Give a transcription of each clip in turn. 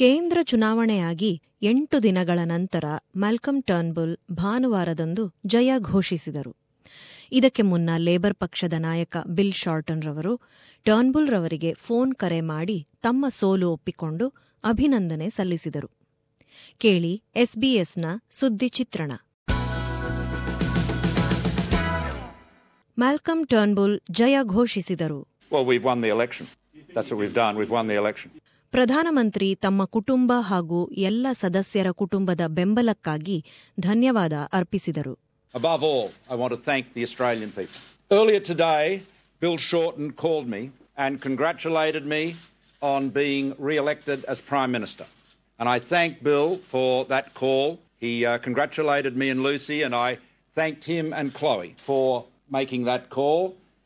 ಕೇಂದ್ರ ಚುನಾವಣೆಯಾಗಿ ಎಂಟು ದಿನಗಳ ನಂತರ ಮ್ಯಾಲ್ಕಮ್ ಟರ್ನ್ಬುಲ್ ಭಾನುವಾರದಂದು ಜಯ ಘೋಷಿಸಿದರು ಇದಕ್ಕೆ ಮುನ್ನ ಲೇಬರ್ ಪಕ್ಷದ ನಾಯಕ ಬಿಲ್ ಶಾರ್ಟನ್ ರವರು ಟರ್ನ್ಬುಲ್ ರವರಿಗೆ ಫೋನ್ ಕರೆ ಮಾಡಿ ತಮ್ಮ ಸೋಲು ಒಪ್ಪಿಕೊಂಡು ಅಭಿನಂದನೆ ಸಲ್ಲಿಸಿದರು ಕೇಳಿ ಎಸ್ಬಿಎಸ್ನ ಸುದ್ದಿ ಚಿತ್ರಣ ಮ್ಯಾಲ್ಕಮ್ ಟರ್ನ್ಬುಲ್ ಜಯ ಘೋಷಿಸಿದರು. That's what we've done. We've won the election. ಪ್ರಧಾನಮಂತ್ರಿ ತಮ್ಮ ಕುಟುಂಬ ಹಾಗೂ ಎಲ್ಲ ಸದಸ್ಯರ ಕುಟುಂಬದ ಬೆಂಬಲಕ್ಕಾಗಿ ಧನ್ಯವಾದ ಅರ್ಪಿಸಿದರು Above all, I want to thank the Australian people. Earlier today, Bill Shorten called me and congratulated me on being re elected as Prime Minister. And I thank Bill for that call. He uh, congratulated me and Lucy, and I thanked him and Chloe for making that call.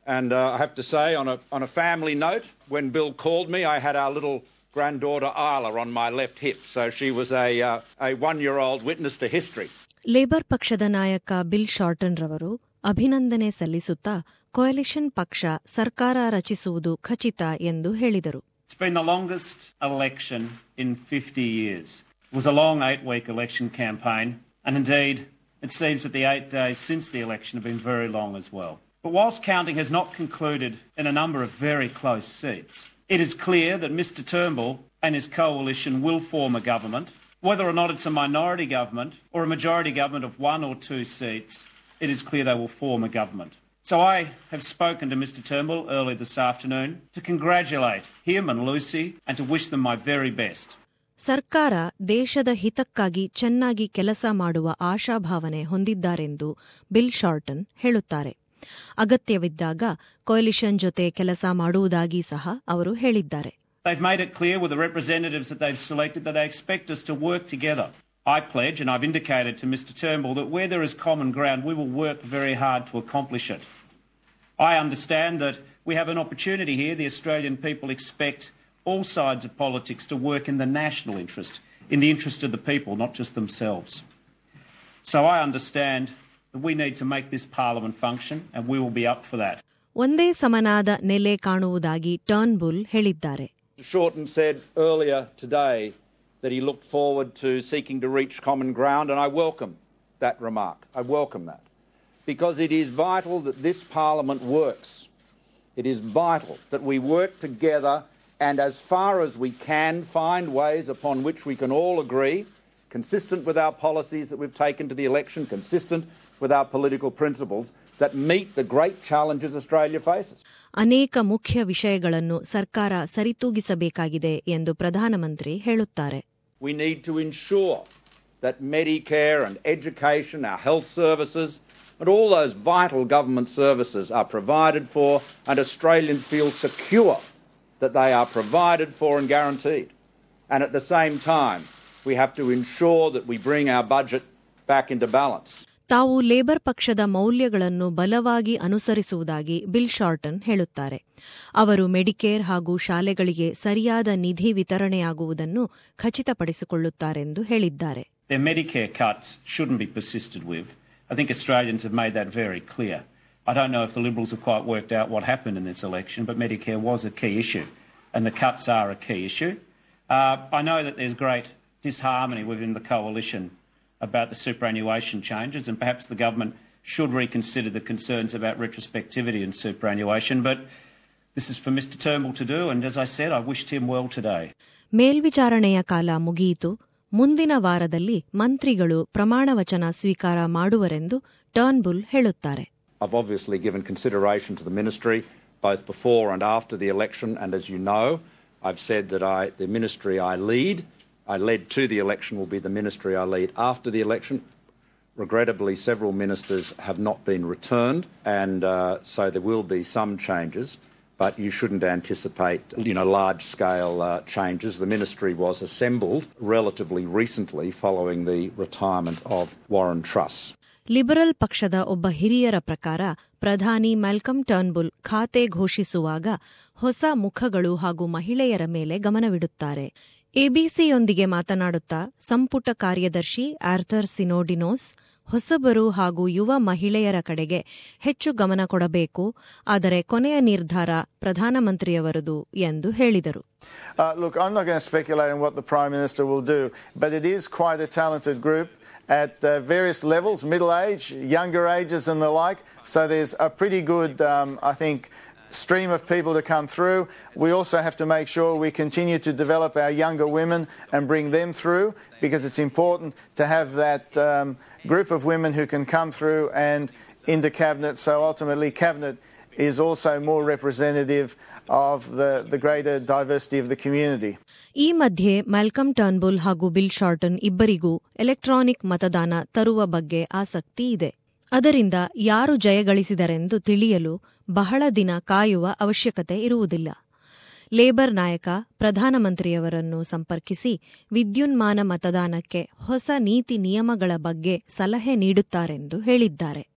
And uh, I have to say, on a, on a family note, when Bill called me, I had our little granddaughter Isla on my left hip. So she was a, uh, a one year old witness to history. Labour ಪಕ್ಷದ ನಾಯಕ bill shorten ರವರು ಅಭಿನಂದನೆ ಸಲ್ಲಿಸುತ್ತಾ coalition ಪಕ್ಷ ಸರ್ಕಾರ ರಚಿಸುವುದು ಖಚಿತ ಎಂದು ಹೇಳಿದರು It's been the longest election in 50 years. It was a long eight week election campaign, and indeed, it seems that the eight days since the election have been very long as well. But whilst counting has not concluded in a number of very close seats, it is clear that Mr Turnbull and his coalition will form a government. Whether or not it's a minority government or a majority government of one or two seats, it is clear they will form a government. So I have spoken to Mr Turnbull early this afternoon to congratulate him and Lucy and to wish them my very best. ಸರ್ಕಾರ ದೇಶದ ಹಿತಕ್ಕಾಗಿ ಚೆನ್ನಾಗಿ ಕೆಲಸ ಮಾಡುವ ಆಶಾಭಾವನೆ ಹೊಂದಿದ್ದಾರೆಂದು bill shorten ಹೇಳುತ್ತಾರೆ ಅಗತ್ಯವಿದ್ದಾಗ coalition ಜೊತೆ ಕೆಲಸ ಮಾಡುವುದಾಗಿ ಸಹ ಅವರು ಹೇಳಿದ್ದಾರೆ They've made it clear with the representatives that they've selected that they expect us to work together. I pledge, and I've indicated to Mr Turnbull, that where there is common ground, we will work very hard to accomplish it. I understand that we have an opportunity here. The Australian people expect all sides of politics to work in the national interest, in the interest of the people, not just themselves. So I understand that we need to make this parliament function, and we will be up for that. ಒಂದೇ ಸಮನಾದ ನೆಲೆ ಕಾಣುವುದಾಗಿ ಟರ್ನ್ಬುಲ್ ಹೇಳಿದ್ದಾರೆ Mr Shorten said earlier today that he looked forward to seeking to reach common ground, and I welcome that remark. I welcome that. Because it is vital that this Parliament works. It is vital that we work together and, as far as we can, find ways upon which we can all agree, consistent with our policies that we've taken to the election, consistent with our political principles, that meet the great challenges Australia faces. ಅನೇಕ ಮುಖ್ಯ ವಿಷಯಗಳನ್ನು ಸರ್ಕಾರ ಸರಿತೂಗಿಸಬೇಕಾಗಿದೆ ಎಂದು ಪ್ರಧಾನಮಂತ್ರಿ ಹೇಳುತ್ತಾರೆ We need to ensure that Medicare and education, our health services, and all those vital government services are provided for and Australians feel secure that they are provided for and guaranteed. And at the same time, we have to ensure that we bring our budget back into balance. ತಾವು labour ಪಕ್ಷದ ಮೌಲ್ಯಗಳನ್ನು ಬಲವಾಗಿ ಅನುಸರಿಸುವುದಾಗಿ bill shorten ಹೇಳುತ್ತಾರೆ ಅವರು Medicare ಹಾಗೂ ಶಾಲೆಗಳಿಗೆ ಸರಿಯಾದ ನಿಧಿ ವಿತರಣೆಯಾಗುವುದನ್ನು ಖಚಿತಪಡಿಸಿಕೊಳ್ಳುತ್ತಾರೆಂದು ಹೇಳಿದ್ದಾರೆ. I think Australians have made that very clear. I don't know if the Liberals have quite worked out what happened in this election, but Medicare was a key issue, and the cuts are a key issue. Uh, I know that there's great disharmony within the coalition about the superannuation changes, and perhaps the government should reconsider the concerns about retrospectivity and superannuation, but this is for Mr Turnbull to do, and as I said, I wished him well today. ಮೇಲ್ವಿಚಾರಣೆಯ ಕಾಲ ಮುಗಿಯಿತು ಮುಂದಿನ ವಾರದಲ್ಲಿ ಮಂತ್ರಿಗಳು ಪ್ರಮಾಣವಚನ ಸ್ವೀಕಾರ ಮಾಡುವರೆಂದು ಟರ್ನ್ಬುಲ್ ಹೇಳುತ್ತಾರೆ I've obviously given consideration to the ministry both before and after the election, and as you know, I've said that I, the ministry I lead, I led to the election, will be the ministry I lead after the election. Regrettably, several ministers have not been returned, and uh, so there will be some changes. But you shouldn't anticipate, you know, large-scale uh, changes. The ministry was assembled relatively recently following the retirement of Warren Truss. Liberal ಪಕ್ಷದ ಒಬ್ಬ ಹಿರಿಯರ ಪ್ರಕಾರ ಪ್ರಧಾನಿ Malcolm ಟರ್ನ್ಬುಲ್ ಖಾತೆ ಘೋಷಿಸುವಾಗ ಹೊಸ ಮುಖಗಳು ಹಾಗೂ ಮಹಿಳೆಯರ ಮೇಲೆ ಗಮನವಿಡುತ್ತಾರೆ ಎಬಿಸಿಯೊಂದಿಗೆ ಮಾತನಾಡುತ್ತಾ ಸಂಪುಟ ಕಾರ್ಯದರ್ಶಿ ಆರ್ಥರ್ ಸಿನೋಡಿನೋಸ್ ಹೊಸಬರು ಹಾಗೂ ಯುವ ಮಹಿಳೆಯರ ಕಡೆಗೆ ಹೆಚ್ಚು ಗಮನ ಕೊಡಬೇಕು ಆದರೆ ಕೊನೆಯ ನಿರ್ಧಾರ ಪ್ರಧಾನಮಂತ್ರಿಯವರದು ಎಂದು ಹೇಳಿದರು Uh, look, I'm not going to speculate on what the Prime Minister will do, but it is quite a talented group at uh, various levels middle age, younger ages, and the like. So there's a pretty good, um, I think, stream of people to come through. We also have to make sure we continue to develop our younger women and bring them through because it's important to have that um, group of women who can come through and into Cabinet. So ultimately, Cabinet is also more representative of the, the greater diversity of the community. ಈ ಮಧ್ಯೆ Malcolm ಟರ್ನ್ಬುಲ್ ಹಾಗೂ bill shorten ಇಬ್ಬರಿಗೂ electronic ಮತದಾನ ತರುವ ಬಗ್ಗೆ ಆಸಕ್ತಿ ಇದೆ ಅದರಿಂದ ಯಾರು ಜಯಗಳಿಸಿದರೆಂದು ತಿಳಿಯಲು ಬಹಳ ದಿನ ಕಾಯುವ ಅವಶ್ಯಕತೆ ಇರುವುದಿಲ್ಲ. ಲೇಬರ್ ನಾಯಕ, ಪ್ರಧಾನಮಂತ್ರಿಯವರನ್ನು ಸಂಪರ್ಕಿಸಿ ವಿದ್ಯುನ್ಮಾನ ಮತದಾನಕ್ಕೆ ಹೊಸ ನೀತಿ ನಿಯಮಗಳ ಬಗ್ಗೆ ಸಲಹೆ ನೀಡುತ್ತಾರೆಂದು ಹೇಳಿದ್ದಾರೆ.